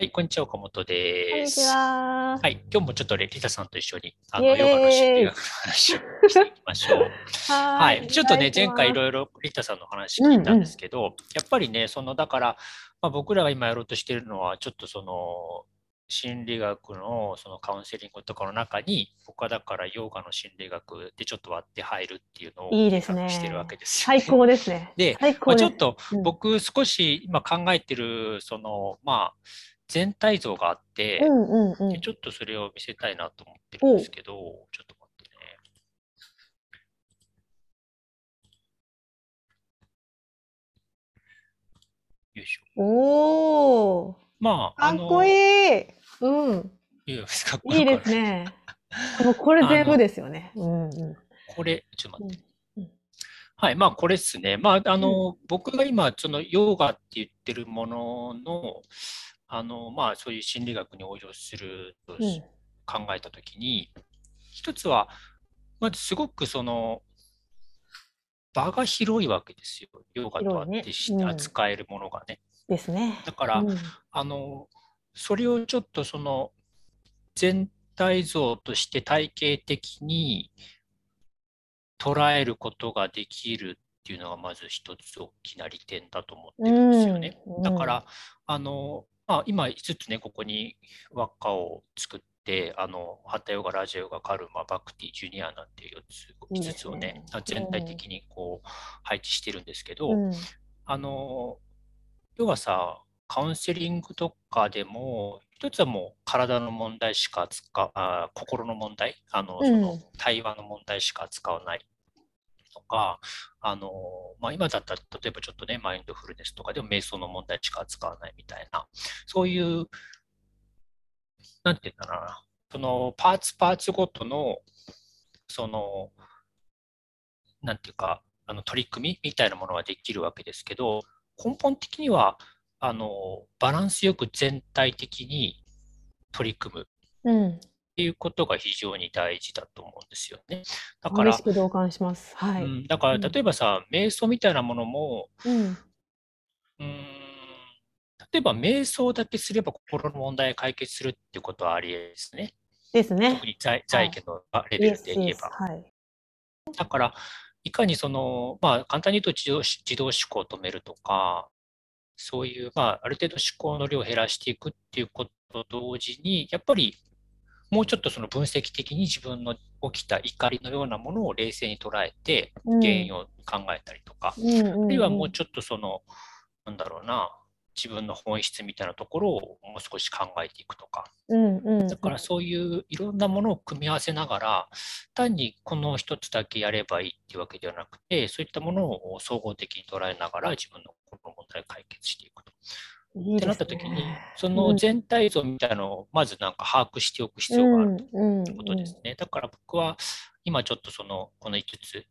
はい、こんにちは、岡本でこんにちす。は。はい、今日もちょっとね、リタさんと一緒に、あの、ヨガの心理学の話をしていきましょう。ははい、ちょっとね、前回いいろいろリタさんの話聞いたんですけど、やっぱりね、その、だから、まあ、僕らが今やろうとしているのは、ちょっとその、心理学のそのカウンセリングとかの中に、僕はだからヨガの心理学でちょっと割って入るっていうのをいいですねしてるわけですよ、最高ですね。でま。あちょっとうん僕少し今考えてるそのまあ全体像があって、うんうんうん。でちょっとそれを見せたいなと思ってるんですけど、ちょっと待ってね。よいしょ。おお。まあ、かっこいい。うん。いいですか？っこよいいですね。もうこれ全部ですよね。うんうん。これ、ちょっと待って。うんうんはい、まあこれですね。まああの、僕が今そのヨガって言ってるものの、あのまあそういう心理学に応用するとうん考えたときに、一つはまずすごくその場が広いわけですよ。ヨガとあってし、広いねうん扱えるものがね。ですね。だから、うんあのそれをちょっとその全体像として体系的に捉えることができるっていうのがまず一つ大きな利点だと思ってるんですよね。うんだから、あのまあ、今5つねここに輪っかを作ってあのハタヨガラジオヨガカルマバクティジュニアなんていう4つ5いいですねつをね全体的にこう配置してるんですけど、うん。あの、要はさ、カウンセリングとかでも、一つはもう体の問題しか扱う、あ心の問題、あの、うん。その対話の問題しか扱わないとか、あの、まあ、今だったら、例えばちょっとね、マインドフルネスとかでも瞑想の問題しか扱わないみたいな、そういう、なんていうんだろうな、そのパーツパーツごとの、その、なんていうか、あの取り組みみたいなものができるわけですけど、根本的にはあのバランスよく全体的に取り組むうん。ていうことが非常に大事だと思うんですよね。だから同感します。はい。うん、だからうん例えばさ、瞑想みたいなものも、うん。うーん、例えば瞑想だけすれば心の問題が解決するっていうことはありえですね。ですね特。に在在家のレベルで言えば。はい。だから、いかにその、まあ、簡単に言うと自動自動思考を止めるとか、そういう、まあ、ある程度思考の量を減らしていくっていうことと同時に、やっぱりもうちょっとその分析的に自分の起きた怒りのようなものを冷静に捉えて、うん原因を考えたりとか、うんあるいはもうちょっとその、なんだろうな、自分の本質みたいなところをもう少し考えていくとか、うんうん。だからそういういろんなものを組み合わせながら、単にこの一つだけやればいいっていうわけではなくて、そういったものを総合的に捉えながら自分のこの問題を解決していくと。いいってなった時にね、その全体像みたいなのをまずなんか把握しておく必要があるとうんいうことですね。だから僕は今ちょっとそのこの5つ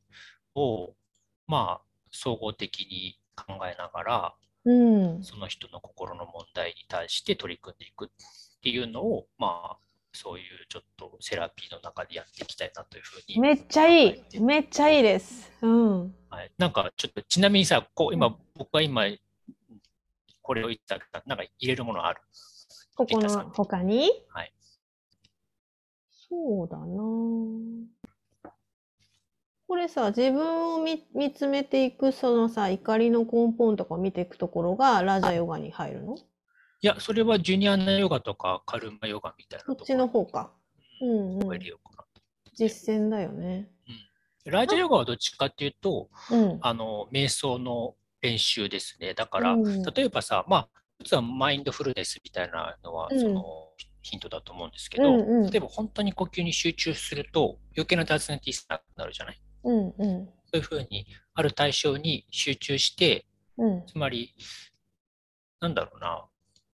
をまあ総合的に考えながら、うん。その人の心の問題に対して取り組んでいくっていうのを、まあ、そういうちょっとセラピーの中でやっていきたいなというふうに。めっちゃいい。めっちゃいいです。うん。はい、なんかちょっとちなみにさ、こう今、僕が今、これを言ったら、なんか入れるものある？ここの他に？はい。そうだなこれさ、自分を見見つめていく、そのさ、怒りの根本とか見ていくところがラジャヨガに入るの？いや、それはジュニアナヨガとかカルマヨガみたいなそっちのこ方か。うんうん。実践だよね。ラジオヨガはどっちかっていうと、うん。あの、瞑想の練習ですね。だから、うん。例えばさ、まあ、一つはマインドフルネスみたいなのは、うん。そのヒントだと思うんですけど、うんうん。例えば本当に呼吸に集中すると、余計な雑念ってなくなるじゃない？うんうん。そういうふうに、ある対象に集中して、うん。つまり、なんだろうな、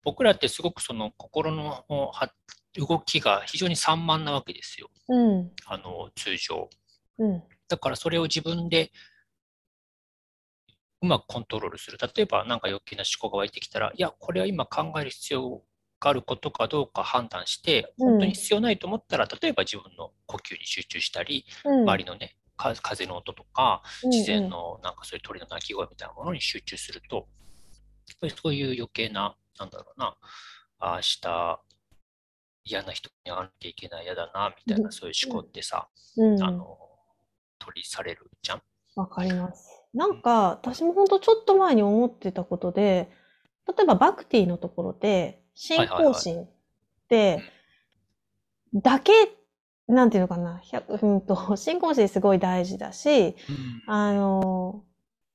僕らってすごくその心のは動きが非常に散漫なわけですよ、うん。あの通常。うん。だからそれを自分でうまくコントロールする。例えば何か余計な思考が湧いてきたら、いや、これは今考える必要があることかどうか判断して、うん本当に必要ないと思ったら、例えば自分の呼吸に集中したり、うん周りのね、か風の音とか、うん自然のなんかそういう鳥の鳴き声みたいなものに集中すると、そういう余計な、なんだろうな、あ明日嫌な人に会わなきゃいけない、嫌だな、みたいな、そういう思考ってさ、うん。あの、取りされるじゃん。わかります。なんか、私も本当ちょっと前に思ってたことで、例えばバクティのところで、信仰心って、だけ、なんていうのかな、うんと、信仰心すごい大事だし、あの、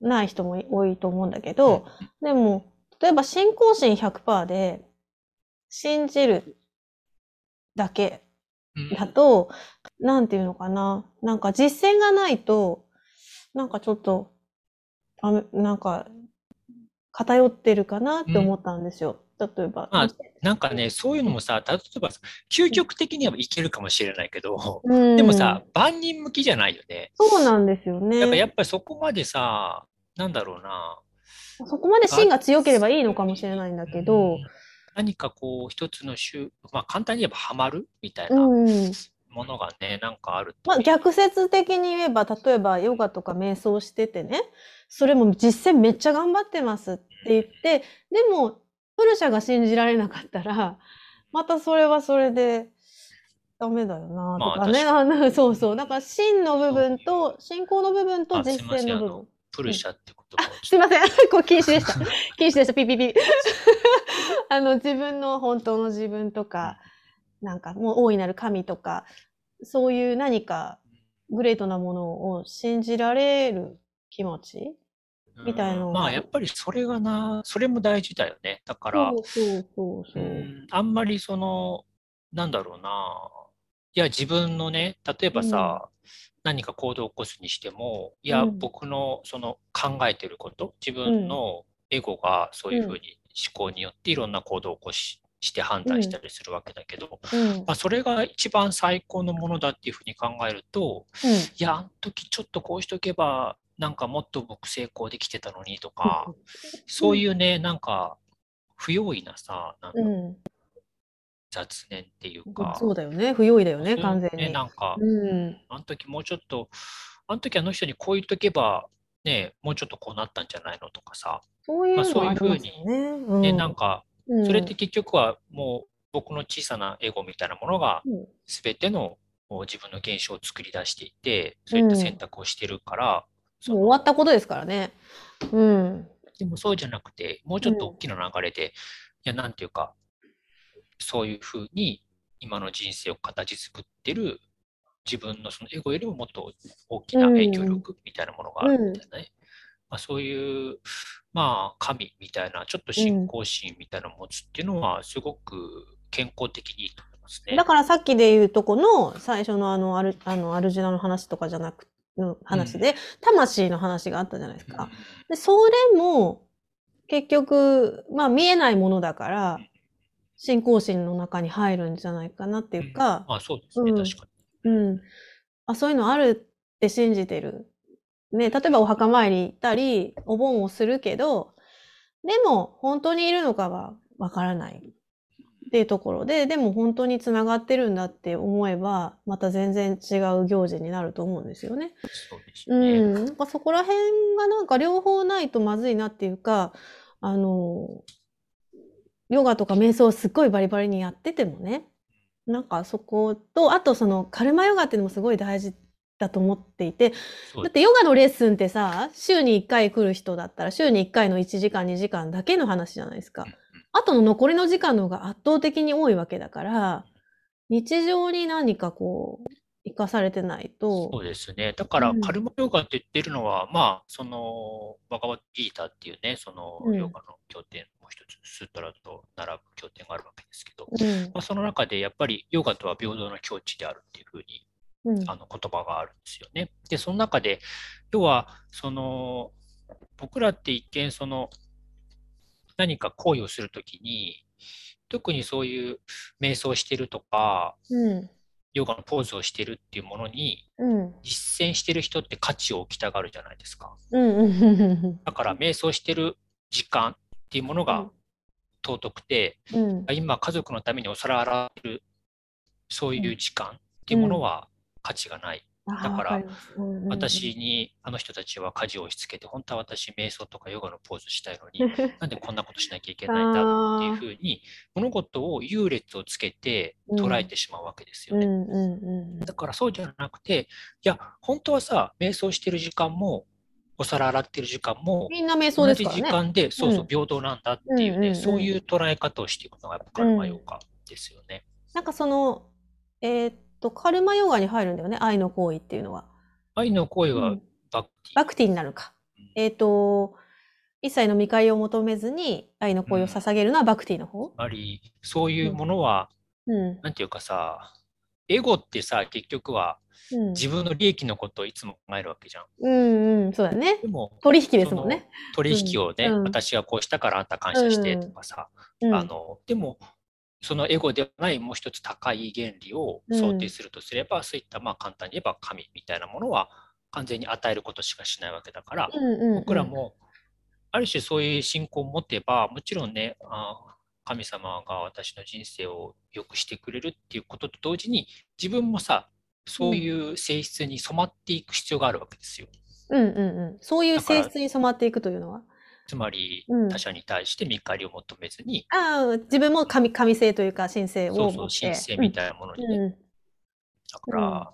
ない人も多いと思うんだけど、でも、例えば信仰心100%で、信じるだけだと、なんていうのかな、なんか実践がないと、なんかちょっと、あなんか、偏ってるかなって思ったんですよ。例えば。まあ、なんかね、そういうのもさ、例えば、究極的にはいけるかもしれないけど、うん、でもさ、万人向きじゃないよね。そうなんですよね。やっぱやっぱりそこまでさ、なんだろうな。そこまで芯が強ければいいのかもしれないんだけど、何かこう、一つの種、まあ簡単に言えばハマるみたいなものがね、なんかあるまあ、逆説的に言えば、例えばヨガとか瞑想しててね、それも実践めっちゃ頑張ってますって言って、でも、プルシャが信じられなかったら、またそれはそれで、ダメだよなとかね、まあ、そうそう。だから真の部分と、信仰の部分と実践の部分。プルシャってことすいません。こう禁止でした。禁止でした。ピピピ。あの、自分の本当の自分とか、なんかもう大いなる神とか、そういう何かグレートなものを信じられる気持ちみたいなまあやっぱりそれがな、それも大事だよね。だから、そうそうそうあんまりその、なんだろうな、いや自分のね、例えばさ、うん、何か行動を起こすにしても、いや、うん、僕のその考えてること、自分のエゴがそういうふうに思考によっていろんな行動を起こしして判断したりするわけだけど、うん、まあ、それが一番最高のものだっていうふうに考えると、うん、いやあの時ちょっとこうしとけばなんかもっと僕成功できてたのにとか、うん、そういうねなんか不用意なさなん雑念っていうか、そうだよね。不用意だよね完全に、ね、なんか、あの時もうちょっとあの時あの人にこう言っとけばねもうちょっとこうなったんじゃないのとかさ。そういう、まあ、そういうふうに、ねなんかそれって結局はもう僕の小さなエゴみたいなものが全ての自分の現象を作り出していて、そういった選択をしてるから、もう終わったことですからね。うん。でもそうじゃなくて、もうちょっと大きな流れで、いや、なんていうか、そういうふうに今の人生を形作ってる自分のそのエゴよりももっと大きな影響力みたいなものがあるんだよね。まあ、そういう、まあ、神みたいな、ちょっと信仰心みたいなのを持つっていうのは、すごく健康的にいいと思いますね。だからさっきで言うとこの最初のあのアルあのアルジュナの話とかじゃなくの話で、うん、魂の話があったじゃないですか。でそれも結局、まあ見えないものだから、信仰心の中に入るんじゃないかなっていうか。うん、あ、そうですね、うん、確かに。うん。あ、そういうのあるって信じてるね、例えばお墓参り行ったり、お盆をするけど、でも本当にいるのかはわからないっていうところで、でも本当につながってるんだって思えば、また全然違う行事になると思うんですよね。そうね。うん。なんかそこら辺がなんか両方ないとまずいなっていうか、あの、ヨガとか瞑想をすっごいバリバリにやっててもね、なんかそこと、あとそのカルマヨガっていうのもすごい大事だと思っていて、だってヨガのレッスンってさ、週に1回来る人だったら、週に1回の1時間、2時間だけの話じゃないですか。あとの残りの時間の方が圧倒的に多いわけだから、日常に何かこう、生かされてないと。そうですね。だから、カルマヨガって言ってるのは、うん、まあ、その、バガワッギータっていうね、その、ヨガの経典、もう一つ、スートラと並ぶ経典があるわけですけど、うん、まあ、その中でやっぱりヨガとは平等の境地であるっていうふうにあの言葉があるんですよね。で、その中で、要は、その、僕らって一見、その、何か行為をするときに、特にそういう瞑想してるとか、うん、ヨガのポーズをしてるっていうものに、実践してる人って価値を置きたがるじゃないですか。うん、だから瞑想してる時間っていうものが尊くて、うん、今家族のためにお皿洗ってるそういう時間っていうものは価値がない。だから、私にあの人たちは家事を押し付けて、本当は私、瞑想とかヨガのポーズしたいのに、なんでこんなことしなきゃいけないんだっていうふうに、物事を優劣をつけて捉えてしまうわけですよね。だからそうじゃなくて、いや、本当はさ、瞑想してる時間も、お皿洗ってる時間も、みんな瞑想ですからね。同じ時間で、そうそう、平等なんだっていうね、そういう捉え方をしていくのがやっぱカルマヨガですよね。なんかその、えー、っと、カルマヨガに入るんだよね、愛の行為っていうのは。愛の行為はバクティ、バクティになるか。えっ、と、一切の見返りを求めずに愛の行為を捧げるのはバクティの方、つまり、そういうものは、うん。なんていうかさ、エゴってさ、結局はうん。自分の利益のことをいつも考えるわけじゃん。うんうん、そうだね。でも、取引ですもんね。取引をね、うん私がこうしたからあんた感謝してとかさ、うん。あの、でも、そのエゴではないもう一つ高い原理を想定するとすれば、そういったまあ簡単に言えば神みたいなものは完全に与えることしかしないわけだから、うんうんうん僕らもある種そういう信仰を持てばもちろんねあ神様が私の人生を良くしてくれるっていうことと同時に自分もさそういう性質に染まっていく必要があるわけですよ。うんうんうん。そういう性質に染まっていくというのは？つまりうん他者に対して見返りを求めずに、ああ、自分も神、神性というか神性をそうそう持って。神聖みたいなものにね、うんうんだから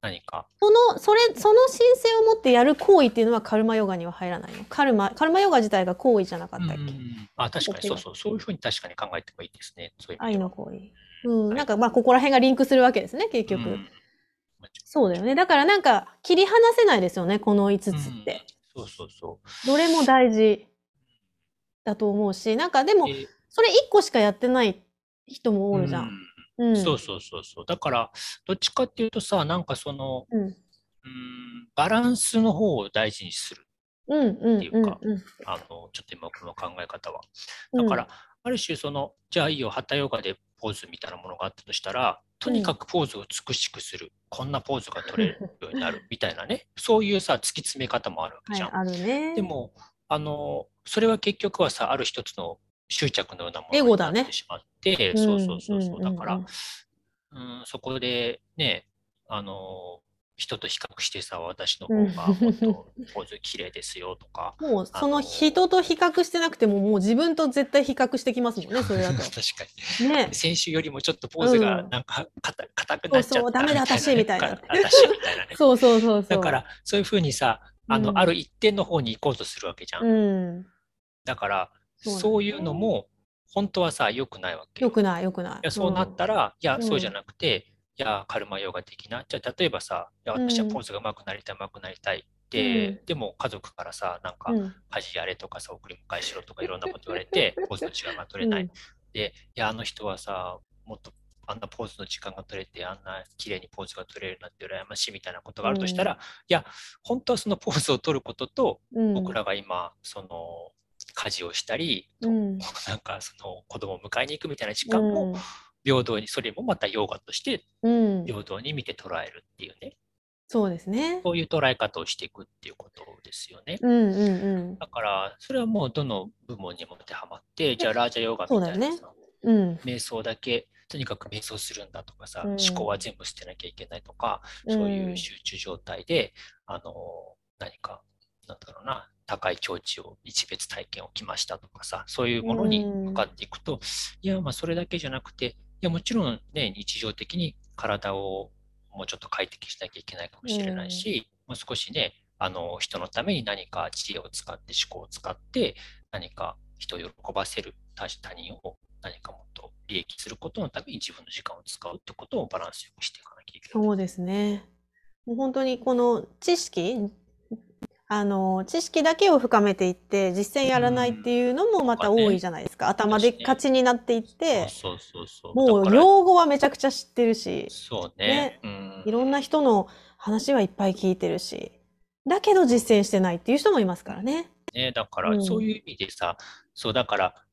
何かその、それ、その神聖を持ってやる行為っていうのはカルマヨガには入らないの？カルマ、カルマヨガ自体が行為じゃなかったっけ、うんあ確かにそうそうそういうふうに確かに考えてもいいですね。そういう愛の行為。うん。なんかまあ、ここら辺がリンクするわけですね、結局。うんそうだよね。だからなんか、切り離せないですよね、この5つって。そうそうそう。どれも大事だと思うし、なんかでも、でそれ1個しかやってない人もおるじゃ。うんうん。そうそうそうそう。だから、どっちかっていうとさ、なんかその、うん。うん、バランスの方を大事にする。うんうんっていうかうんうんあの、ちょっと今この考え方は。うんだから、ある種その、じゃあいいよ、ハタヨガでポーズみたいなものがあったとしたら、とにかくポーズを美しくする。こんなポーズが取れるようになるみたいなね。そういうさ、突き詰め方もあるわけはい、じゃん。あるね。でも、あの、それは結局はさ、ある一つの執着のようなものにエゴだねなってしまって、うん、そうそうそうそう。だから、んんうん、そこでね、あの、人と比較してさ、私の方がもっとポーズ綺麗ですよとか。もう、その人と比較してなくても、もう自分と絶対比較してきますもんね、それだと。確かに。ね。先週よりもちょっとポーズがうんなんか硬硬くなっちゃったそうそうダメだ私みたいな私みたいなね。そうそうそうそう。だから、そういうふうにさ、あの、うんある一点の方に行こうとするわけじゃん。うん。だから、そういうのも、本当はさ、良くないわけよ。よくない、よくない。いやそうなったら、いや、うんそうじゃなくて、いや、カルマヨガ的な。じゃあ、例えばさ、いや、私はうんポーズが上手くなりたい、上手くなりたいって、うんでも家族からさ、なんか、うん。家事やれとかさ、送り迎えしろとかいろんなこと言われて、ポーズの時間が取れない。うんで、いや、あの人はさ、もっとあんなポーズの時間が取れて、あんな綺麗にポーズが取れるなんて羨ましいみたいなことがあるとしたら、うんいや、本当はそのポーズを取ることと、うん。僕らが今、その、家事をしたり、うん。なんかその子供を迎えに行くみたいな時間も平等に、それもまたヨガとしてうん。うん。平等に見て捉えるっていうね、そうですね。そういう捉え方をしていくっていうことですよね。うんうんうん。だから、それはもうどの部門にも当てはまって、じゃあラージャヨガみたいなさ、うん。瞑想だけ、とにかく瞑想するんだとかさ、うん思考は全部捨てなきゃいけないとか、うんそういう集中状態で、あの、何か、なんだろうな、高い境地を一別体験をきましたとかさ、そういうものに向かっていくと、いや、まあそれだけじゃなくて、いや、もちろんね、日常的に体をもうちょっと快適しなきゃいけないかもしれないし、もう少しね、あの、人のために何か知恵を使って、思考を使って、何か人を喜ばせる他他人を何かもっと利益することのために自分の時間を使うってことをバランスよくしていかなきゃいけない。そうですね。もう本当にこの知識、あの、知識だけを深めていって、実践やらないっていうのもまた多いじゃないですか。頭でっかちになっていって、そうそうそう。もう用語はめちゃくちゃ知ってるし、そうね。うんいろんな人の話はいっぱい聞いてるし、だけど実践してないっていう人もいますからね。ね、だかうんらそういう意味でさ、そうだから、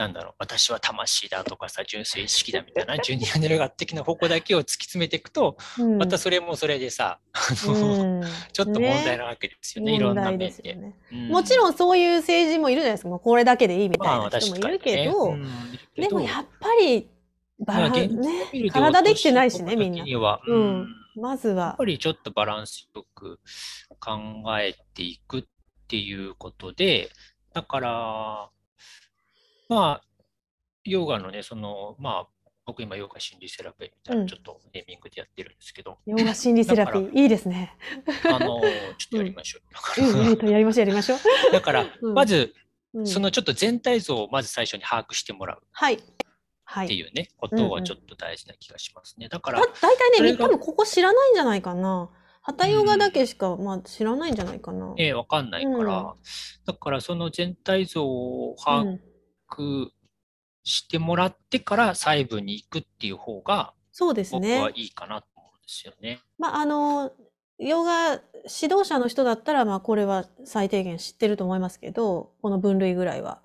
なんだろう、私は魂だとかさ、純粋意識だみたいな、ジュニアネルガ的な方向だけを突き詰めていくと、うん。またそれもそれでさ、うん。ちょっと問題なわけですよね、いろんな面で。ですよね。うん。もちろんそういう政治もいるじゃないですか。これだけでいいみたいまあな人もいるけど、うんいるけでどもやっぱり、バランね体できてないしね、みんな。うん。まずは。やっぱ。りちょっとバランスよく考えていくっていうことで、だから、まあ、ヨガのね、その、まあ、僕今、ヨガ心理セラピーみたいな、うんちょっとネーミングでやってるんですけど、ヨガ心理セラピだー、いいですね。あの、ちょっとやりましょう。だかうん、やりましょう、やりましょう。だから、うんまず、うんそのちょっと全体像をまず最初に把握してもらうはい。はい。っていうね、ことはちょっと大事な気がしますね。だからだ、大体ね、み多分ここ知らないんじゃないかな。ハタヨガだけしか、まあ、知らないんじゃないかな。ね、わかんないから、うんだからその全体像をう把ん、握してもらってから細部に行くっていう方がそうです僕ね。はいいかなと思うんですよね。まあ、あの、ヨガ指導者の人だったら、まあ、これは最低限知ってると思いますけど、この分類ぐらいは。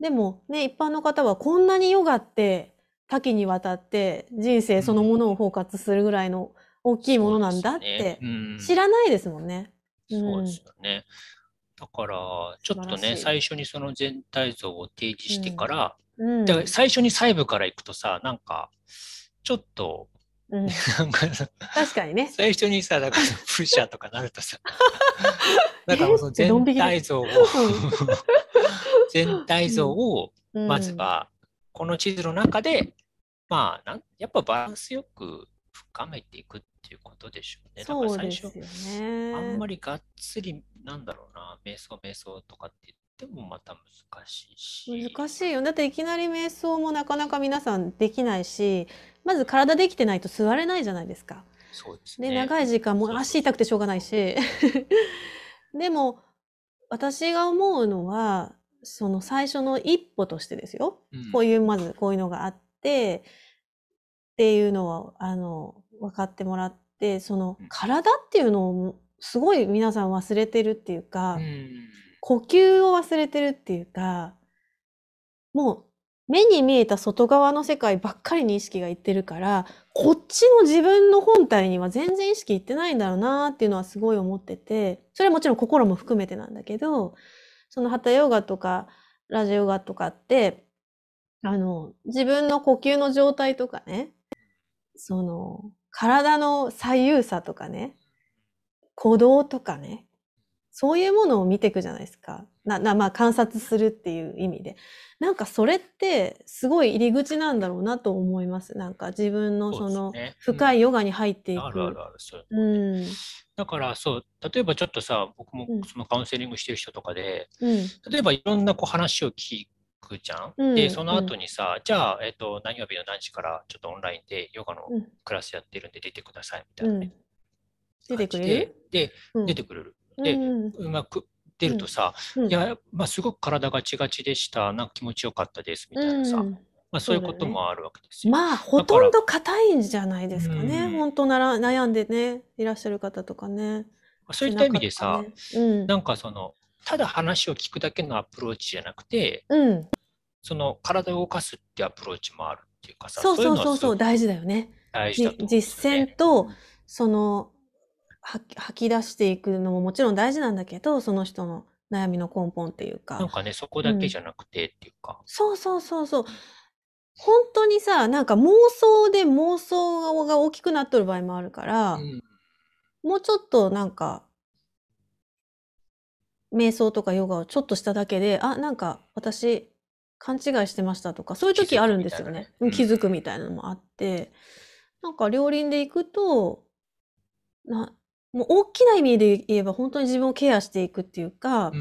でも、ね、一般の方はこんなにヨガって多岐にわたって人生そのものを包括するぐらいの大きいものなんだって知らないですもんね。そうですよね。だから、ちょっとね、最初にその全体像を提示してから、うん。だから最初に細部から行くとさ、なんか、ちょっと、うん、なんかさ、確かにね。最初にさ、だからプッシャーとかなるとさ、なんかその 全体像を、全体像を、うん。まずは、この地図の中で、まあなん、やっぱバランスよく深めていくっていうことでしょうね。だからそう最初です、よね。あんまりがっつり、なんだろうな、瞑想、瞑想とかって言ってもまた難しいし。難しいよ。だっていきなり瞑想もなかなか皆さんできないし、まず体できてないと座れないじゃないですか。で、そうですね。長い時間も足痛くてしょうがないし。でも、私が思うのは、その最初の一歩としてですよ。うんこういう、まずこういうのがあって、っていうのは、あの、分かってもらって、そのうん。体っていうのをすごい皆さん忘れてるっていうか、うん。呼吸を忘れてるっていうか、もう目に見えた外側の世界ばっかりに意識がいってるから、こっちの自分の本体には全然意識いってないんだろうなっていうのはすごい思ってて、それはもちろん心も含めてなんだけど、そのハタヨガとかラジオヨガとかって、あの、自分の呼吸の状態とかね、その、体の左右差とかね、鼓動とかね、そういうものを見ていくじゃないですか。な、な、まあ観察するっていう意味で。なんかそれってすごい入り口なんだろうなと思います。なんか自分のその深いヨガに入っていく。あるあるある、そういううん。だからそう、例えばちょっとさ、僕もうんそのカウンセリングしてる人とかで、うん。例えばいろんなこう話を聞くじゃん？うん。で、その後にさ、じゃあ、えっと、何曜日の何時からちょっとオンラインでヨガのうん。クラスやってるんで出てくださいみたいなね、うん。出てくれる？で、出てくれる。でうん。うまく出るとさ、うん。いや、まあ、すごく体がちがちでした、なんか気持ちよかったですみたいなさ、うん。まあ、そういうこともあるわけですよ。まあ、ほとんど硬いんじゃないですかね。うん。本当なら悩んでね、いらっしゃる方とかね。そういった意味でさ、なんかその、ただ話を聞くだけのアプローチじゃなくて、うん。うん。その体を動かすってアプローチもあるっていうかさ、そうそうそうそう、大事だよね。大事だとね実践と、その、は吐き出していくのももちろん大事なんだけど、その人の悩みの根本っていうか。なんかね、そこだけじゃなくてっていうか、そうそうそうそう。本当にさ、なんか妄想で妄想が大きくなっとる場合もあるから、うんもうちょっとなんか、瞑想とかヨガをちょっとしただけで、あ、なんか私勘違いしてましたとか、そういう時あるんですよね。うん気づくみたいなのもあって、なんか両輪でいくと、な、もう大きな意味で言えば本当に自分をケアしていくっていうか。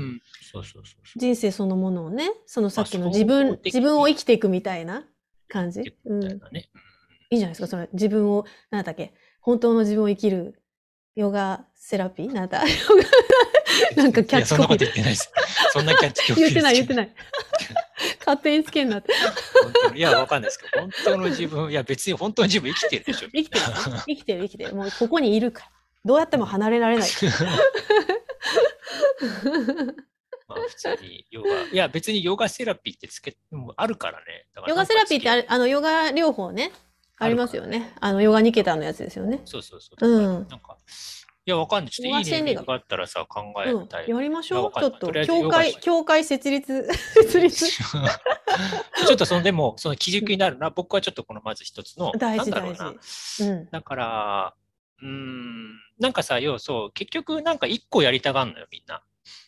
人生そのものをね、そのさっきのまあ自分自分を生きていくみたいな感じ？うん。い。いじゃないですか、それ。自分を、なんだっけ、本当の自分を生きるヨガセラピー？なんだ？ヨ ガ なんかキャッチいやそんなコピーこと言ってないです。そんなキャッチコピー言ってない言ってい。ない。勝手につけんなって。いや、わかんないですけど、本当の自分、いや、別に本当の自分生きてるでしょ。生きてる、生きてる、生きてる。もうここにいるから。どうやっても離れられない。まあ、普通にヨガ、いや、別にヨガセラピーってつけ、もうあるからね。らヨガセラピーってああの、ヨガ療法ね。ありますよね。あの、ヨガニケタンのやつですよね。そうそうそう。うんなんか、いや、わかんない。ちょっといいネーミングがあったらさ、考えうんたい。。やりましょう。ちょっと教会、教会設立、設立。ちょっとその、でも、その基軸になるな。僕はちょっとこのまず一つの、大事だろうな大事。うん。だから、うーん、なんかさ、要そう、結局なんか一個やりたがんのよ、みんな。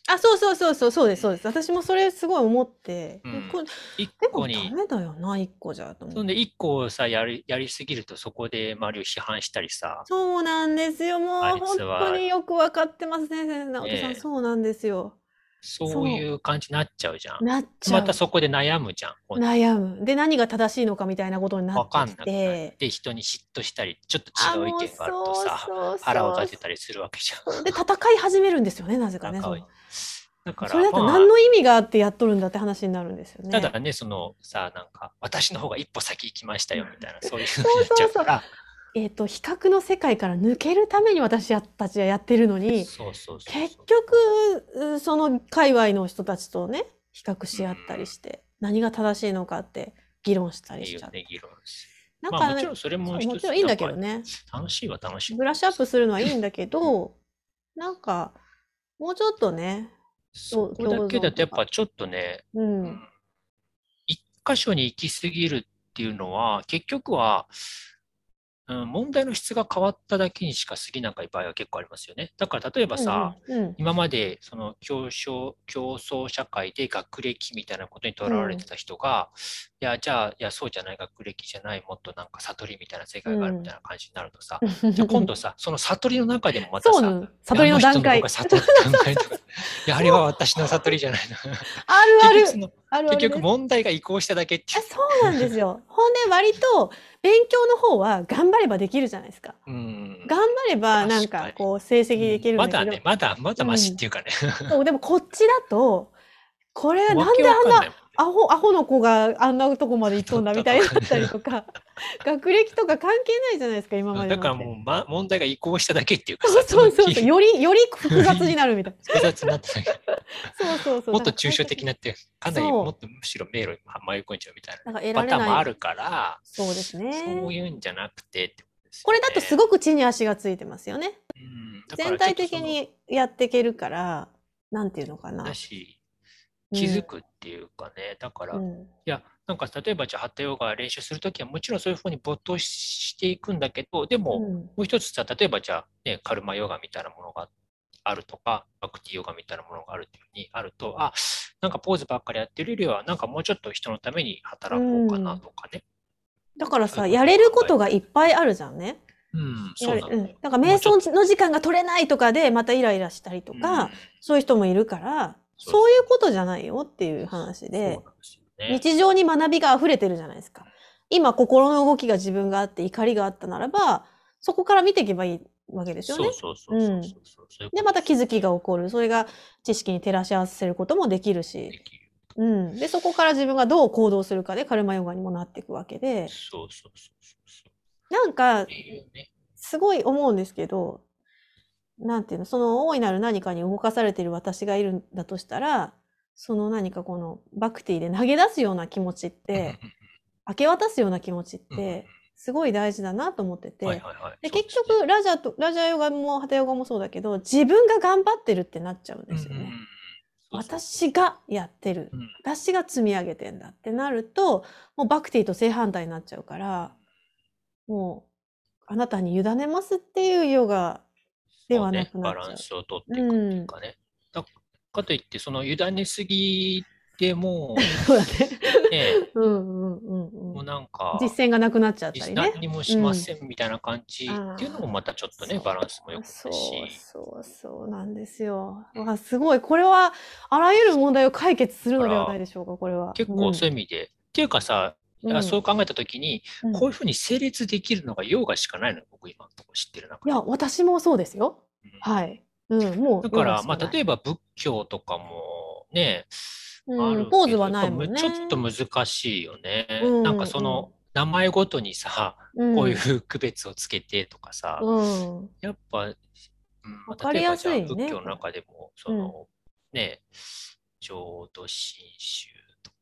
あ、そうそうそうそう、そうです、そうです。私もそれすごい思って、うん一個にダ。メだよな、一個じゃと思。そんで一個をさ、やり、やりすぎるとそこで周りを批判したりさ。そうなんですよ。もう本当によくわかってますね、先生直人さん。そうなんですよ。そういう感じになっちゃうじゃん。なっちゃう。またそこで悩むじゃん。悩む。で、何が正しいのかみたいなことになわかってきんなくなるて。で、人に嫉妬したり、ちょっとあ違う意見があるとそうさ、そうそう腹を立てたりするわけじゃん。で、戦い始めるんですよね、なぜかね。だから、それだとまあ何の意味があってやっとるんだって話になるんですよね。ただね、そのさ、なんか、私の方が一歩先行きましたよ、みたいな、そういうふうになっちゃうから、えっと、比較の世界から抜けるために私たちはやってるのに、そうそうそう結局、うその界隈の人たちとね、比較し合ったりして、何が正しいのかって議論したりしちゃね。なんかねまあもちろんそれももちろんいいんだけどね。か楽しいは楽しい。ブラッシュアップするのはいいんだけど、なんか、もうちょっとね、そこだけだとやっぱちょっとね、う、うんん一箇所に行き過ぎるっていうのは、結局は、うん、問題の質が変わっただけにしか過ぎなない場合は結構ありますよね。だから例えばさ、うんうん今までその競争競争社会で学歴みたいなことにとらわれてた人が、いや、じゃあ、いや、そうじゃない学歴じゃない、もっとなんか悟りみたいな世界があるみたいな感じになるとさ、うんじゃあ今度さ、その悟りの中でもまたさ。悟りの段階。いやあの人の方が悟った段階とか、いや、あれは私の悟りじゃないの。あるある あるある結局問題が移行しただけっていあそうなんですよ。ほんで割と勉強の方は頑張ればできるじゃないですか。う。うん。頑張ればなん確かこう成績できるんだけど、まだね、まだ、まだマシっていうかね。そうでもこっちだとこれなんであんなアホアホの子があんなとこまで行っとんだみたいになったりとか。学歴とか関係ないじゃないですか今までだからもう、ま、問題が移行しただけっていうかそうそうそうそう。よりより複雑になるみたいな。複雑になっただけそうそうそう。もっと抽象的になって、かなりもっとむしろ迷路に迷い込んじゃうみたいなパターンもあるから、そうですね。そういうんじゃなくてってことで。すよねこれだとすごく地に足がついてますよね。うん。全体的にやっていけるからなんていうのかな。だし、気づくっていうかね、だから、いうん。や、なんか例えばじゃあ、ハッタヨガ練習するときは、もちろんそういうふうに没頭していくんだけど、でも、うん。もう一つさ、例えばじゃあ、ね、カルマヨガみたいなものがあるとか、バクティヨガみたいなものがあるっていうふうにあると、あ、なんかポーズばっかりやってるよりは、なんかもうちょっと人のために働こうかなとかね。だからさやれることがいっぱいあるじゃんね。うん、そうなの、うん、だから瞑想の時間が取れないとかでまたイライラしたりとか、うん。そういう人もいるからそういうことじゃないよっていう話で。日常に学びが溢れてるじゃないですか。今心の動きが自分があって怒りがあったならばそこから見ていけばいいわけですよね。でまた気づきが起こるそれが知識に照らし合わせることもできるでし、うん、でそこから自分がどう行動するかでカルマヨガにもなっていくわけでそうそうそうそうそう。なんか。すごい思うんですけど、なんていうの、その大いなる何かに動かされている私がいるんだとしたら、その何かこのバクティで投げ出すような気持ちって、明け渡すような気持ちっうんて、すごい大事だなと思ってて、はいはいはい。で結局、ラジャと、ラジャヨガもハタヨガもそうだけど、自分が頑張ってるってなっちゃうんですよね。うんうんうんそうそう私がやってる。うん私が積み上げてんだってなると、もうバクティと正反対になっちゃうから、もう、あなたに委ねますっていうヨガではなくなっちゃう。バランスをとっていくっていうかね。だかといって、その委ねすぎでも そうだね。う、ね、うんうんうんもううん。なんか、実践がなくなっちゃったりね。何もしませんみたいな感じうんっていうのもまたちょっとね、バランスも良くそうないし。そうそうなんですよ。わすごい。これはあらゆる問題を解決するのではないでしょうか、これは。結構そういう意味で。っていうかさ、いやそう考えたときに、うんこういうふうに成立できるのがヨガしかないの、僕今のところ知ってる中で。いや、私もそうですよ。うんはい。うん、もう。だから、まあ、例ええば仏教とかもね、ばあるポーズはないもんね。ちょっと難しいよね。うんなんかその、名前ごとにさ、うんこういう区別をつけてとかさ、うん。やっぱ、うんわかりやすいね例えばじゃあ仏教の中でも、その、ね、浄土真宗。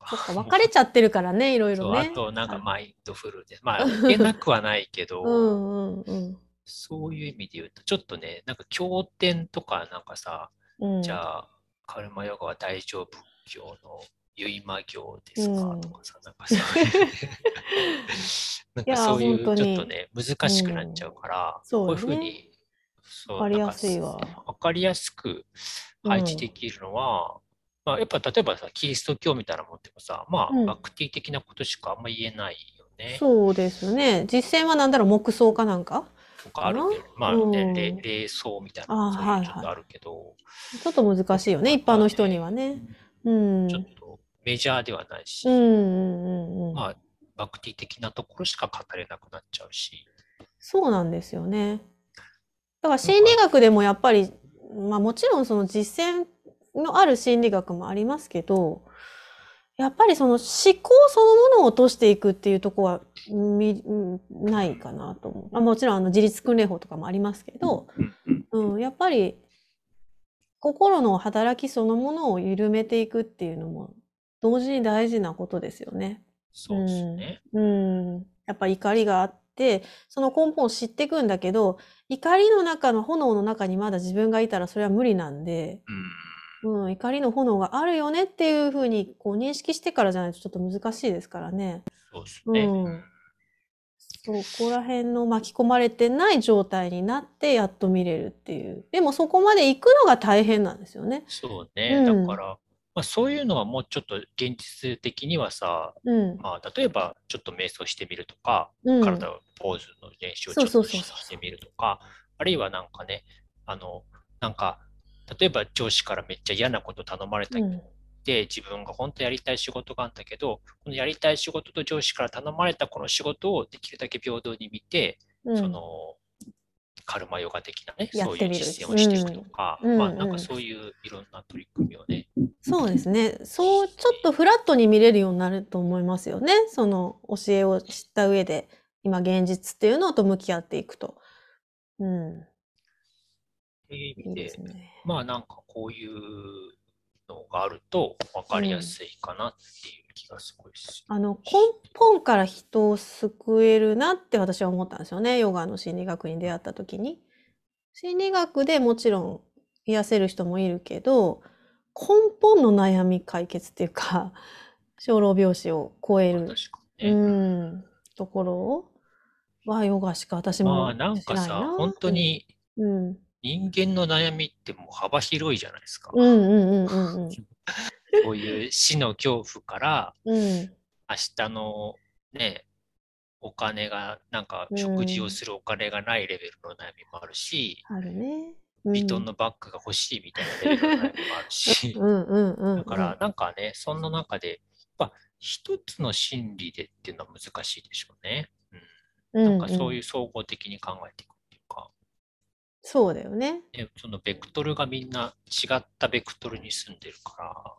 そっか、分かれちゃってるからね、いろいろね。あと、なんかマインドフルで、まあ、言えなくはないけど、うんうんうん。そういう意味で言うと、ちょっとね、なんか経典とかなんかさ、うん。じゃあ、カルマヨガは大乗仏教の結馬行ですか、うんとかさ、なんか そういうなんかそういうちょっとね、難しくなっちゃうから、そうこういうふうねに、そうわかりやすいわ。なんかわかりやすく配置できるのは、まあ、やっぱ例えばさ、キリスト教みたいなもんでもさ、まあ、うんバクティ的なことしかあんま言えないよね。そうですね。実践はなんだろう、木葬かなんか？とかあるけど、まあうんね、霊霊葬みたいあな、そうはいはいいうちょっとあるけど、ちょっと難しいよね、一般の人にはね。うん。ちょっとメジャーではないし、うんうんうんうん。まあ、バクティ的なところしか語れなくなっちゃうし、そうなんですよね。だから心理学でもやっぱり、まあもちろんその実践のある心理学もありますけど、やっぱりその思考そのものを落としていくっていうところはないかなと思う。まあ、もちろんあの自律訓練法とかもありますけど、うんうんうん、やっぱり心の働きそのものを緩めていくっていうのも同時に大事なことですよね。そうですね。うん、やっぱ怒りがあって、その根本を知っていくんだけど、怒りの中の炎の中にまだ自分がいたらそれは無理なんで、うんうん、怒りの炎があるよねっていうふうにこう認識してからじゃないとちょっと難しいですからね。そうですね。うんそこら辺の巻き込まれてない状態になってやっと見れるっていう。でもそこまで行くのが大変なんですよね。そうね。うんだから、まあ、そういうのはもうちょっと現実的にはさ、うん。まあ、例えばちょっと瞑想してみるとか、うん。体をポーズの練習をちょっとしてみるとか、あるいはなんかね、あの、なんか、例えば上司からめっちゃ嫌なこと頼まれたうんで、自分が本当やりたい仕事があるんだけど、このやりたい仕事と上司から頼まれたこの仕事をできるだけ平等に見て、うんその、カルマヨガ的なね、そういう実践をしていくとか、うんうんうんまあなんかそういういろんな取り組みをね、そうですね。そう、ちょっとフラットに見れるようになると思いますよね。その教えを知った上で、今現実っていうのと向き合っていくと。うん。っていう意いい味で、ですね。まあなんかこういうのがあると分かりやすいかなっていう気がすごいし。あの、根本から人を救えるなって私は思ったんですよね。ヨガの心理学に出会った時に。心理学でもちろん癒せる人もいるけど、根本の悩み解決っていうか、生老病死を超える、確かう。ん、ところはヨガしか私もまあなんかさ、本当にうん、うん人間の悩みってもう幅広いじゃないですか。うんうんうんうんこういう死の恐怖から、うん明日のね、お金が、なんか食事をするお金がないレベルの悩みもあるし、あるね。ヴィトンのバッグが欲しいみたいなレベルの悩みもあるしう、んうんうんうん。だからなんかね、そんな中で、やっぱ一つの心理でっていうのは難しいでしょうね。うん、なんかそういうう総合的に考えていくっていうか、そうだよね。ね、そのベクトルがみんな違ったベクトルに住んでるから、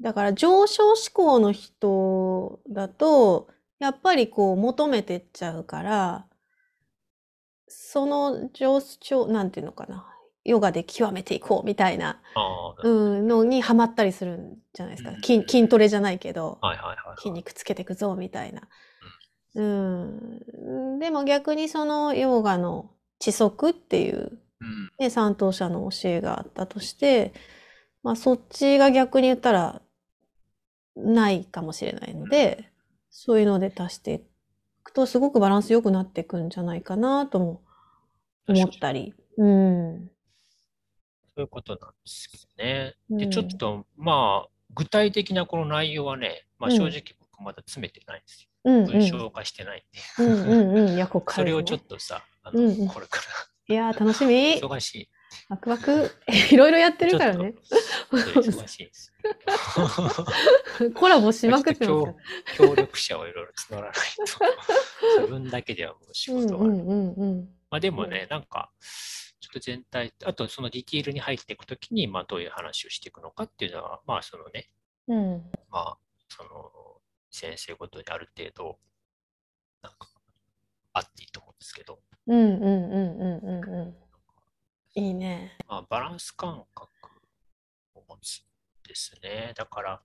だから上昇志向の人だと、やっぱりこう求めてっちゃうから、その上昇、なんていうのかな。ヨガで極めていこうみたいな、のにハマったりするんじゃないですか。うん筋、筋トレじゃないけど、はいはいはいはい。筋肉つけていくぞみたいな。うん。でも逆にそのヨガの知足っていううん、ね、三等者の教えがあったとして、まあそっちが逆に言ったらないかもしれないので、そういうので足していくとすごくバランス良くなっていくんじゃないかなとも思ったり。うん。そういうことなんですけどね。で、うんちょっと、まあ、具体的なこの内容はね、まあうん正直僕まだ詰めてないんですよ。うんうん。文章化してないんで。うんうんうん。それをちょっとさ、あの、うんうんこれかいやー、楽しみら。。忙しい。ワクワク。いろいろやってるからね。忙しいです。コラボしまくってます協協力者をいろいろ募らないと、自分だけではもう仕事は。うんうんうん。まあでもね、なんか、ちょっと全体、あとそのディティールに入っていくときに、まあどういう話をしていくのかっていうのは、まあそのね、うん。まあ、その、先生ごとにある程度、なんか、あっていいと思うんですけど、うんうんうんうんうんうん。いいね。まあ、バランス感覚を持つんですね。だから、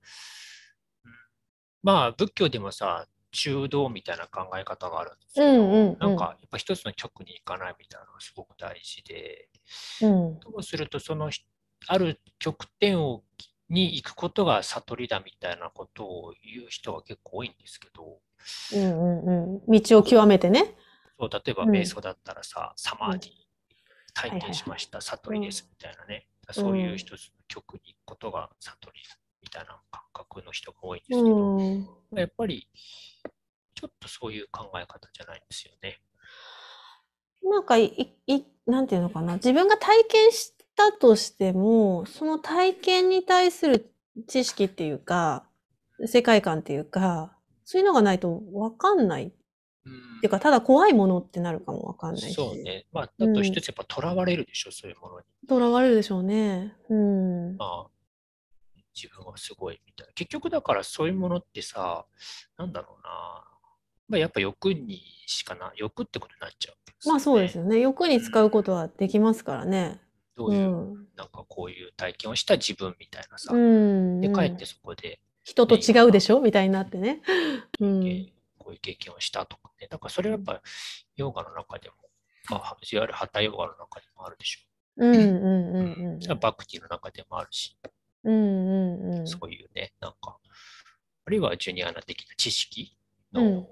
うんまあ、仏教でもさ、中道みたいな考え方があるんですけど、うんうんうんなんか、やっぱ一つの極に行かないみたいなのがすごく大事で、うん。ともすると、そのひある極点をに行くことが悟りだみたいなことを言う人は結構多いんですけど、うんうんうん。道を極めてね。そう例えば、うん瞑想だったらさ、サマーディ体験しました、悟りですみたいなね。そういう一つの曲に行くことが悟りみたいな感覚の人が多いんですけど、うん。やっぱり、ちょっとそういう考え方じゃないんですよね。なんかい、い、なんていうのかな。自分が体験したとしても、その体験に対する知識っていうか、世界観っていうか、そういうのがないとわかんない。っうんていうか、ただ怖いものってなるかもわかんないし。そうね。まあ、だと一つやっぱ囚われるでしょ、そういうものに。囚われるでしょうね。うん。まあ、自分はすごいみたいな。結局だからそういうものってさ、なんだろうな。まあ、やっぱ欲にしかな、欲ってことになっちゃうわけですまあそうですね。よね。欲に使うことはできますからね。うどういう、ん。なんかこういう体験をした自分みたいなさ。うん。で、うん帰ってそこで、人と違うでしょ？みたいになってね。うん。ういう経験をしたとかね。だからそれはやっぱヨガの中でも、まあ、いわゆるハタヨガの中でもあるでしょうんうんう。うんうん。バクティの中でもあるし、うんうんうん。そういうね、なんか、あるいはジュニアな的な知識のうん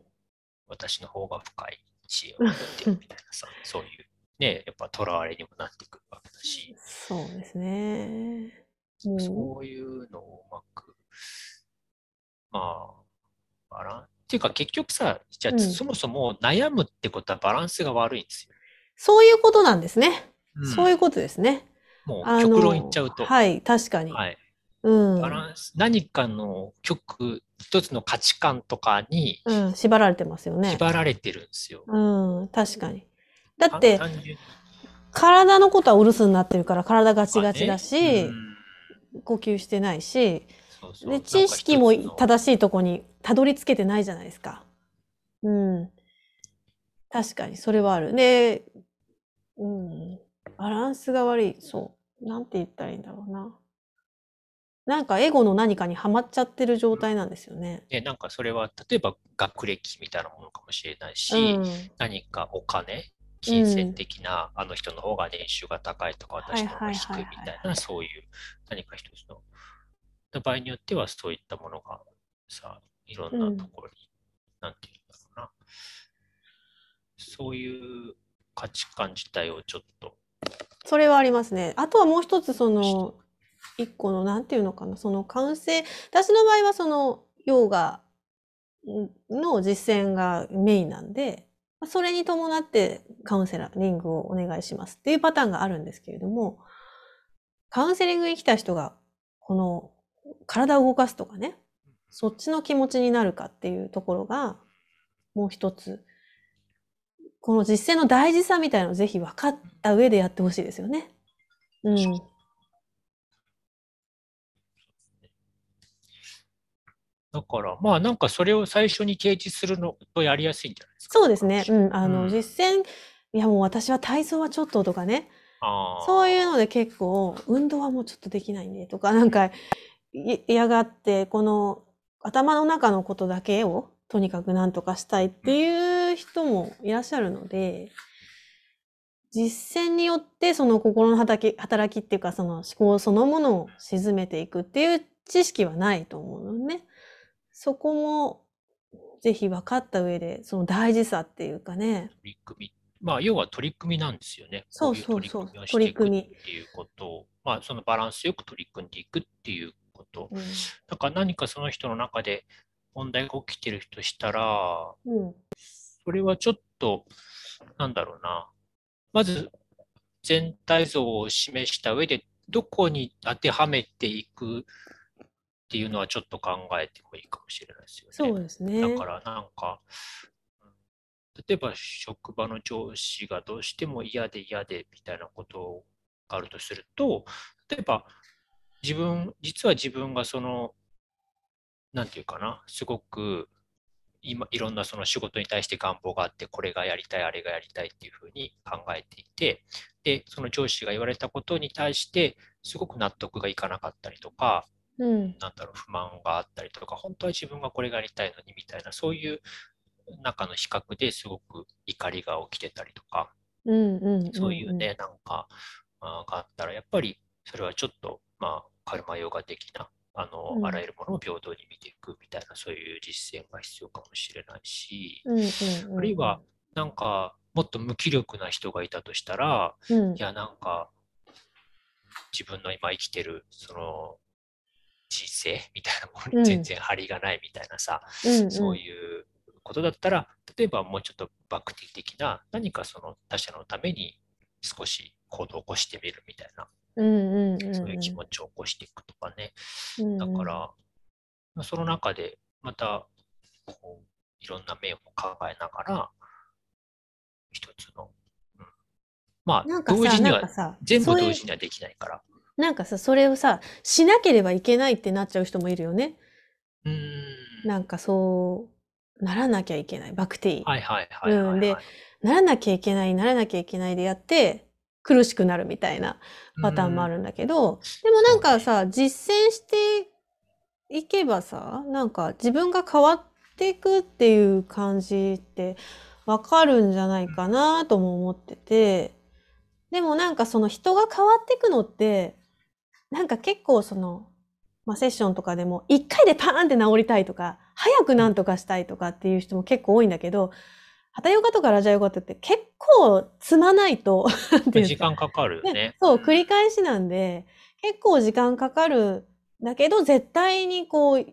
私の方が深い知恵を持ってるみたいなさ、そういうね、やっぱ囚われにもなってくるわけだし、そうですね。うんそういうのをうまく、まあ、バランっていうか結局さ、じゃあうんそもそも悩むってことはバランスが悪いんですよ。そういうことなんですね。うんそういうことですね。もう極論言っちゃうと、はい、確かに。はい、うんバ。ランス、何かの極、一つの価値観とかにうん、縛られてますよね。縛られてるんですよ。うん、確かに。だって、体のことはお留守になってるから体ガチガチだし、まあねうん呼吸してないし、そうで、知識も正しいとこにたどり着けてないじゃないですか。うん。確かに、それはある。で、うん。バランスが悪い。そう。なんて言ったらいいんだろうな。なんかエゴの何かにはまっちゃってる状態なんですよね。ね、なんかそれは例えば学歴みたいなものかもしれないし、うん。何かお金、金銭的な、あの人の方が年収が高いとか、私の方が低いみたいな、そういう何か一つの。場合によってはそういったものがさ、いろんなところに、なんていうんだろうな。そういう価値観自体をちょっと、それはありますね。あとはもう一つ、その、一個の、なんていうのかな、その感性、私の場合はその、ヨガの実践がメインなんで、まあそれに伴ってカウンセラリングをお願いしますっていうパターンがあるんですけれども、カウンセリングに来た人が、この、体を動かすとかね、そっちの気持ちになるかっていうところが、もう一つ、この実践の大事さみたいなのをぜひ分かった上でやってほしいですよね。うん。だから、まあなんかそれを最初に掲示するのとやりやすいんじゃないですか。そうですね。うん。あの、うん実践、いやもう私は体操はちょっととかね、そういうので結構、運動はもうちょっとできないんでとか、なんか、い嫌がって、この頭の中のことだけをとにかく何とかしたいっていう人もいらっしゃるので、実践によってその心の働き働きっていうかその思考そのものを沈めていくっていう知識はないと思うのね。そこもぜひ分かった上でその大事さっていうかね。取り組み。まあ、要は取り組みなんですよね。そうそうそう取り組みをしていく取り組みっていうことを、まあ、そのバランスよく取り組んでいくっていうこと。うんだから何かその人の中で問題が起きてる人したら、うんそれはちょっと、なんだろうな。まず、全体像を示した上で、どこに当てはめていくっていうのはちょっと考えてもいいかもしれないですよね。そうですね。だからなんか、うん例えば職場の上司がどうしても嫌で嫌でみたいなことがあるとすると、例えば自分、実は自分がその、なんていうかな、すごく今いろんなその仕事に対して願望があって、これがやりたい、あれがやりたいっていうふうに考えていて、で、その上司が言われたことに対して、すごく納得がいかなかったりとか、うん。なんだろう、不満があったりとか、本当は自分がこれがやりたいのにみたいな、そういう中の比較ですごく怒りが起きてたりとか、うんうんんそういうね、なんか、あーがあったら、やっぱりそれはちょっと、まあ、カルマヨガ的なあの、うん。あらゆるものを平等に見ていくみたいな、そういう実践が必要かもしれないし、うんうんうん。あるいは、なんか、もっと無気力な人がいたとしたら、うん。いや、なんか、自分の今生きてる、その、人生みたいなものうん。に全然張りがないみたいなさ、うんうん。そういうことだったら、例えばもうちょっとバクティ的な何かその他者のために少し行動を起こしてみるみたいな、うんうんうん。そういう気持ちを起こしていくとかね。だから、まあその中でまたこういろんな面を考えながら、一つの、うんまあ同時には全部同時にはできないから。なんかさ、それをさ、しなければいけないってなっちゃう人もいるよね。うーん。なんかそう、ならなきゃいけない。バクティ。はいはいはいはい、はいうんでならなきゃいけない、ならなきゃいけないでやって、苦しくなるみたいなパターンもあるんだけど、でもなんかさ、実践していけばさ、なんか自分が変わっていくっていう感じってわかるんじゃないかなとも思ってて、でもなんかその人が変わっていくのって、なんか結構その、まあ、セッションとかでも一回でパーンって治りたいとか、早くなんとかしたいとかっていう人も結構多いんだけど、ハタヨガとかラジャヨガって結構積まないと、時か間かかるよねね。そう、繰り返しなんで、結構時間かかるんだけど、絶対にこう、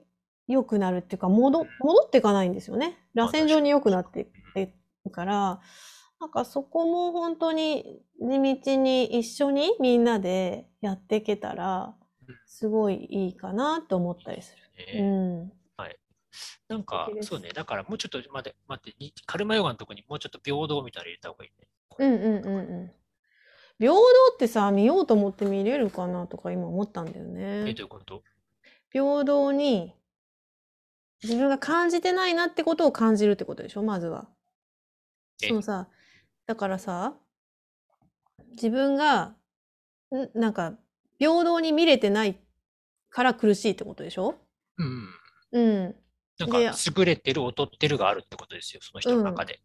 良くなるっていうか、戻、戻っていかないんですよね。螺旋状に良くなっていくから、なんかそこも本当に地道に一緒にみんなでやっていけたら、すごいいいかなと思ったりする。うねん。なんかそうね、だからもうちょっと待って、待って、にカルマヨガのとこにもうちょっと平等みたいなの入れた方がいいね。うんうんうんうん。平等ってさ、見ようと思って見れるかなとか今思ったんだよえ、ね。どういうこと？平等に自分が感じてないなってことを感じるってことでしょまずは。えそのさ、だからさ、自分が、んなんか、平等に見れてないから苦しいってことでしょ？うん。うん。なんでか、優れてる、劣ってるがあるってことですよ、その人の中で。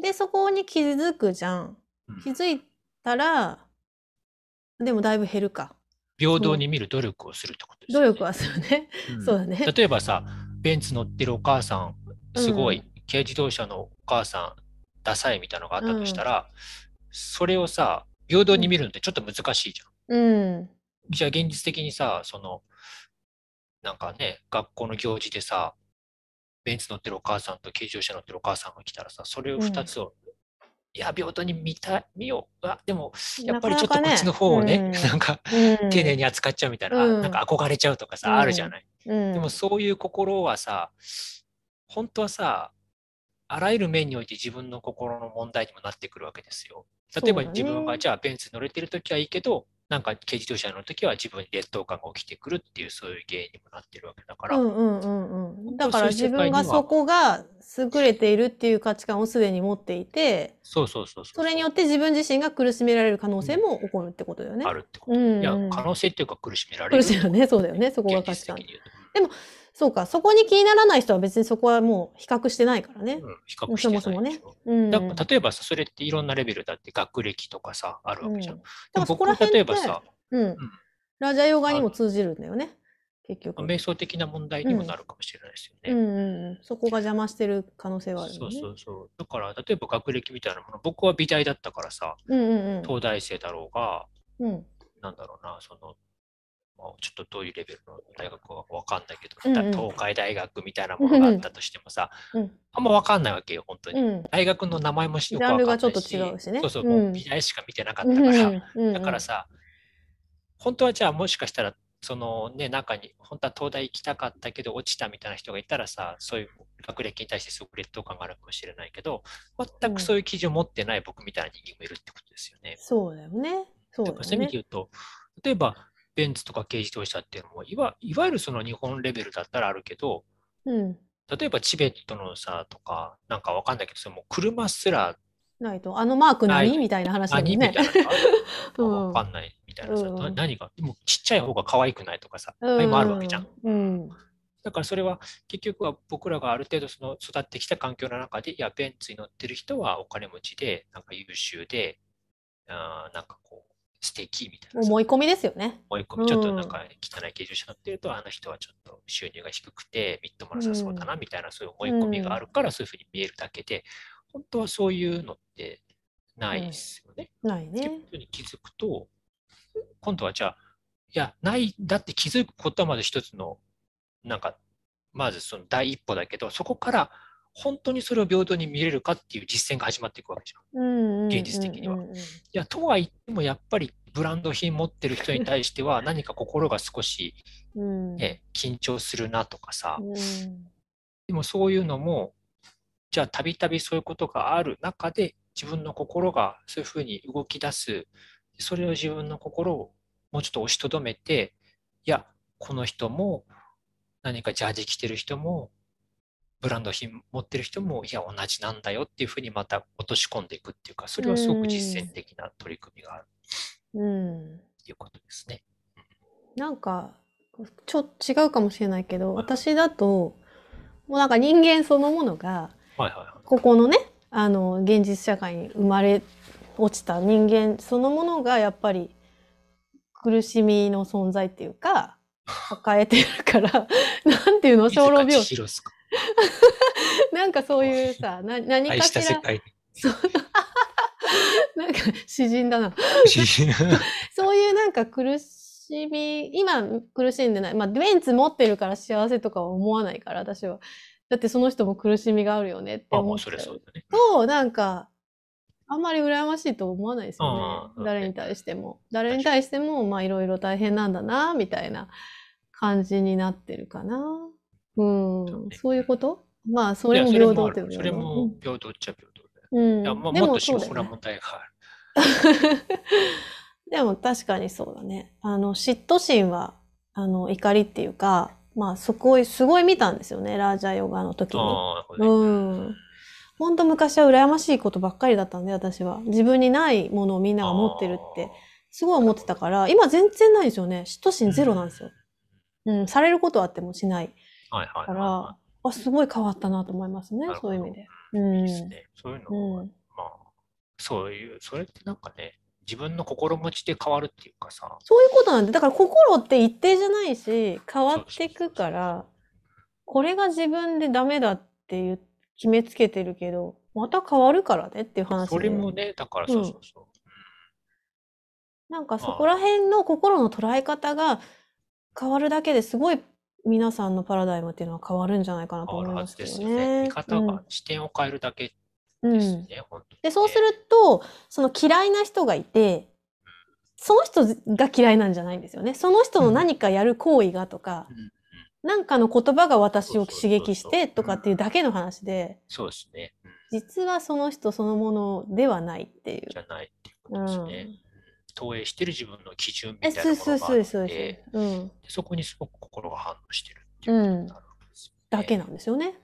で、そこに気づくじゃん。うん気づいたら、でもだいぶ減るか。平等に見る努力をするってことですよね。努力はするね。うんそうだね。例えばさ、ベンツ乗ってるお母さん、すごい、う軽自動車のお母さん、ダサいみたいなのがあったとしたら、それをさ、平等に見るのってちょっと難しいじゃん。うん。じゃあ現実的にさ、その、なんかね、学校の行事でさ、ベンツ乗ってるお母さんと軽自動車乗ってるお母さんが来たらさ、それを2つを、いや、平等に見た、見よう。あ、でも、やっぱりちょっとこっちの方をね、なんか、丁寧に扱っちゃうみたいな、なんか憧れちゃうとかさ、うん。あるじゃない。うん、でもそういう心はさ、本当はさ、あらゆる面において自分の心の問題にもなってくるわけですよ。例えば自分がじゃあベンツ乗れてるときはいいけど、なんか軽自動車乗るときは自分に劣等感が起きてくるっていうそういう原因にもなってるわけだから、うんうんうんうん。だから自分がそこが優れているっていう価値観をすでに持っていて、そうそうそうそう。それによって自分自身が苦しめられる可能性も起こるってことだよね。あるってこと。うんうんいや、可能性っていうか苦しめられる。苦しめられるね。そうだよね。そこが価値観現実的。に言うと。そうか。そこに気にならない人は別にそこはもう比較してないからね。うん、比較してないそもそもねうん。だ例えばさ、それっていろんなレベルだって学歴とかさ、あるわけじゃん。うんでもだからそこ僕ら辺って例えばさ、うん。ラジャヨガにも通じるんだよね。結局。瞑想的な問題にもなるかもしれないですよね。うんうんうん。そこが邪魔してる可能性はあるそう。そうそう。だから、例えば学歴みたいなもの、僕は美大だったからさ、うんうんうん。東大生だろうが、うん。なんだろうな、その、まあちょっとどういうレベルの大学はわかんないけど、うんうん東海大学みたいなものがあったとしてもさ、うんあんまわかんないわけよ、本当に。うん。大学の名前もよくジャンわかんないし。ルがちょっと違うしねそうそう、うんもう美大しか見てなかっうんたから。うんだからさ、本当はじゃあもしかしたら、そのね、中に、本当は東大行きたかったけど落ちたみたいな人がいたらさ、そういう学歴に対してすごく劣等感があるかもしれないけど、全くそういう基準を持ってない僕みたいな人間もいるってことですよね。そうだよね。そうだよだからそういう意味でね。言うと、例えば、ベンツとか軽自動車っていうのもいわ、いわゆるその日本レベルだったらあるけど、うん。例えばチベットのさ、とか、なんかわかんないけど、それもう車すらないと、あのマークない。何みたいな話だもんね。何？みたい。なのがある。うん。わかんないみたいなさ、うんな何が、でもちっちゃい方が可愛くないとかさ、うん。今あるわけじゃん。うん。だからそれは結局は僕らがある程度その育ってきた環境の中で、いや、ベンツに乗ってる人はお金持ちで、なんか優秀で、あーなんかこう、素敵みたいな。思い込みですよね。思い込み、ちょっとなんか汚い形状者になってると、あの人はちょっと収入が低くて、みっともなさそうだな、みたいな、そういう思い込みがあるから、そういうふうに見えるだけで、本当はそういうのってないですよね。ないっていうね。ことに気づくと、今度はじゃあ、いや、ない、だって気づくことはまず一つの、なんか、まずその第一歩だけど、そこから本当にそれを平等に見れるかっていう実践が始まっていくわけじゃん。現実的には。いや、とは言ってもやっぱりブランド品持ってる人に対しては何か心が少し、うん。ね、緊張するなとかさ、うん。でもそういうのも、じゃあたびたびそういうことがある中で自分の心がそういうふうに動き出す、それを自分の心をもうちょっと押しとどめて、いや、この人も何かジャージ着てる人も、ブランド品持ってる人も、いや、同じなんだよっていうふうにまた落とし込んでいくっていうか、それはすごく実践的な取り組みがあるうんっていうことですね。なんか、ちょっと違うかもしれないけど、私だと、もうなんか人間そのものが、はいはいはい。ここのね、あの、現実社会に生まれ落ちた人間そのものがやっぱり苦しみの存在っていうか、抱えてるから、なんていうの、小老病 なんかそういうさ、な何愛かしら、世界に。そう なんか詩人だな。そういうなんか苦しみ、今苦しんでない。まあ、ベンツ持ってるから幸せとかは思わないから、私は。だってその人も苦しみがあるよねって思っちゃうれそうだね。と、なんか、あんまり羨ましいと思わないですよね。ああ誰に対しても。誰に対しても、まあいろいろ大変なんだな、みたいな感じになってるかな。うんそういうこと？まあ、それも平等っていうそれもあるそれも平等っちゃ平等だよ。うん。いや、まあ、でもっとそうだよね問題がある。でも確かにそうだね。あの、嫉妬心は、あの、怒りっていうか、まあ、そこをすごい見たんですよね、ラージャヨガの時に。ああ、なるほどねうん。ほんと昔は羨ましいことばっかりだったんで、私は。自分にないものをみんなが持ってるって、すごい思ってたから、今全然ないですよね。嫉妬心ゼロなんですよ。うん、されることはあってもしないはいはいかはいはら、あ、すごい変わったなと思いますねそういう意味で。い。うん。いいですね。そういうのは、うん。まあ、そういう、それってなんかね、自分の心持ちで変わるっていうかさ、そういうことなんで、だから心って一定じゃないし、変わっていくから、これが自分でダメだっていう決めつけてるけど、また変わるからねっていう話それで。もね、だからそうそうそう。なんかそこら辺の心の捉え方が変わるだけですごい皆さんのパラダイムっていうのは変わるんじゃないかなと思いますけどね。ね。見方が、視点を変えるだけうん。ですうんね、本当にで、そうすると、その嫌いな人がいて、その人が嫌いなんじゃないんですよね。その人の何かやる行為がとか、うんなんかの言葉が私を刺激してとかっていうだけの話で、そうですね。うん実はその人そのものではないっていう。じゃないっていうことですね。うん投影してる自分の基準みえ、たいなものがあるそうですそこにすごく心が反応してるっていうことになるわけですよねだけなんですよね。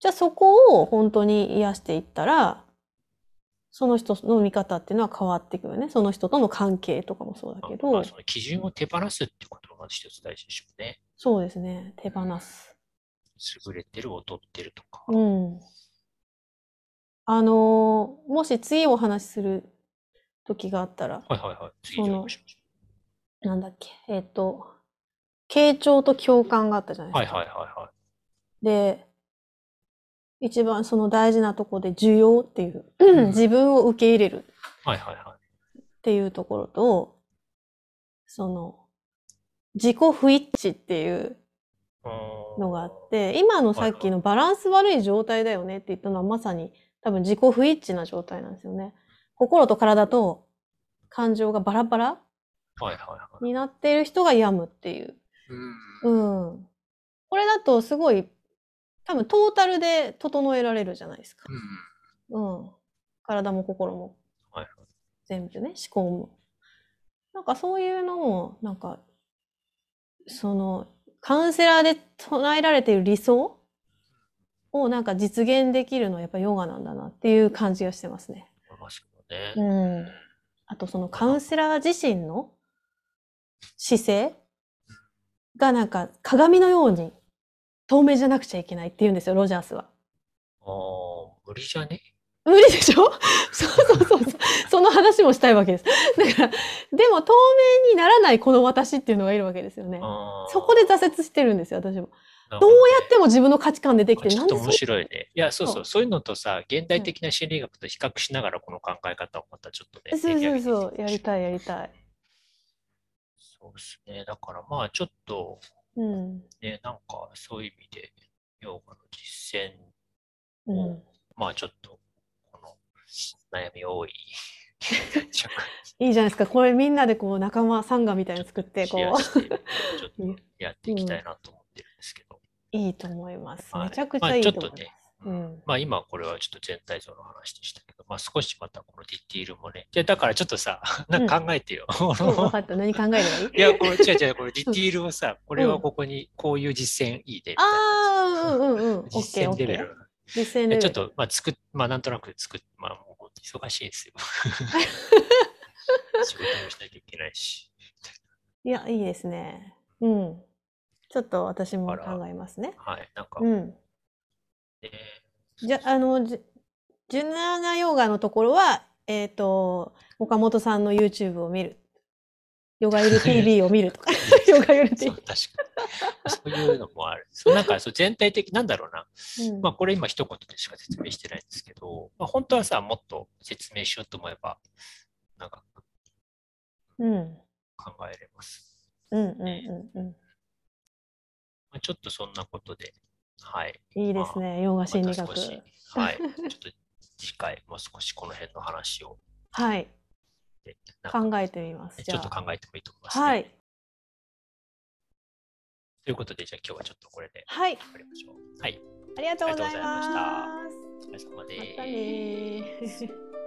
じゃあそこを本当に癒していったら、その人の見方っていうのは変わっていくよね。その人との関係とかもそうだけどまあ、、その基準を手放すってことが一つ大事でしょうね。そうですね。手放す。優れてる、劣ってるとか。うん。あのーもし次お話しする時があったら、はいはいはい。次じゃあ行きましょなんだっけ、えっと、傾聴と共感があったじゃなう。いですか。はいはいはいはい。で、一番その大事なとこで需要っていう、ん 自分を受け入れるはいはいはい。っていうところと、その、自己不一致っていうのがあって、今のさっきのバランス悪い状態だよねって言ったのはまさに多分自己不一致な状態なんですよね。心と体と感情がバラバラはいはいはい。になっている人が病むっていう。うん。うん。これだとすごい、多分トータルで整えられるじゃないですか。うん。うん。体も心もはいはい。全部ね、思考も。なんかそういうのも、なんか、その、カウンセラーで唱えられている理想をなんか実現できるのはやっぱヨガなんだなっていう感じがしてますね。ね。うん。あとそのカウンセラー自身の姿勢がなんか鏡のように透明じゃなくちゃいけないって言うんですよ、ロジャースは。ああ、無理じゃね？無理でしょ？そうそうそうそう。その話もしたいわけです。だから、でも透明にならないこの私っていうのがいるわけですよね。そこで挫折してるんですよ、私も。どうやっても自分の価値観出てきて、ちょっと面白いね。いや、そうそう、そういうのとさ、現代的な心理学と比較しながらこの考え方をまたちょっとね。そうそうそう、やりたい、やりたい。そうですね。だからまあちょっと、うん、ね、なんかそういう意味で、ヨガの実践を、うん、まあちょっと、この悩み多い いいじゃないですか。これみんなでこう仲間サンガみたいに作って、こう。ちょっとやっていきたいなと思って。いいと思います。めちゃくちゃいいと思います。まあ、うん、まあ今これはちょっと全体像の話でしたけど、まあ少しまたこのディティールもね。じゃだからちょっとさ、なんか考えてよ。うん、分かった。何考えればいいいや、これ違う違う、これ ディティールをさ、これはここにこういう実践いいで。ああ、うんうんうん。実践レベル。実践レベル。ちょっと、まあ作っ、まあなんとなく作っ、まあもう忙しいですよ。仕事もしなきゃいけないし。いや、いいですね。うん。ちょっと私も考えますね。はい、なんか。うん。えー、じゃ、あの、ジュナナヨガのところは、えっ、ー、と、岡本さんの YouTube を見る。ヨガユル TV を見るとか。ヨガユル TV。確かに。そういうのもある。そう なんかそう全体的、なんだろうな。うん、まあこれ今一言でしか説明してないんですけど、まあ、本当はさ、もっと説明しようと思えば、なんか、うん、考えれます。うんうんうんうん。まあ、ちょっとそんなことで、はい。いいですね、まあ、ヨガ心理学。ま、はい。ちょっと次回、もう少しこの辺の話を。はい。考えてみます。ちょっと考えてもいいと思います、ね、はい。ということで、じゃあ今日はちょっとこれで終わりましょう。はい。ありがとうございました。お疲れ様です。ま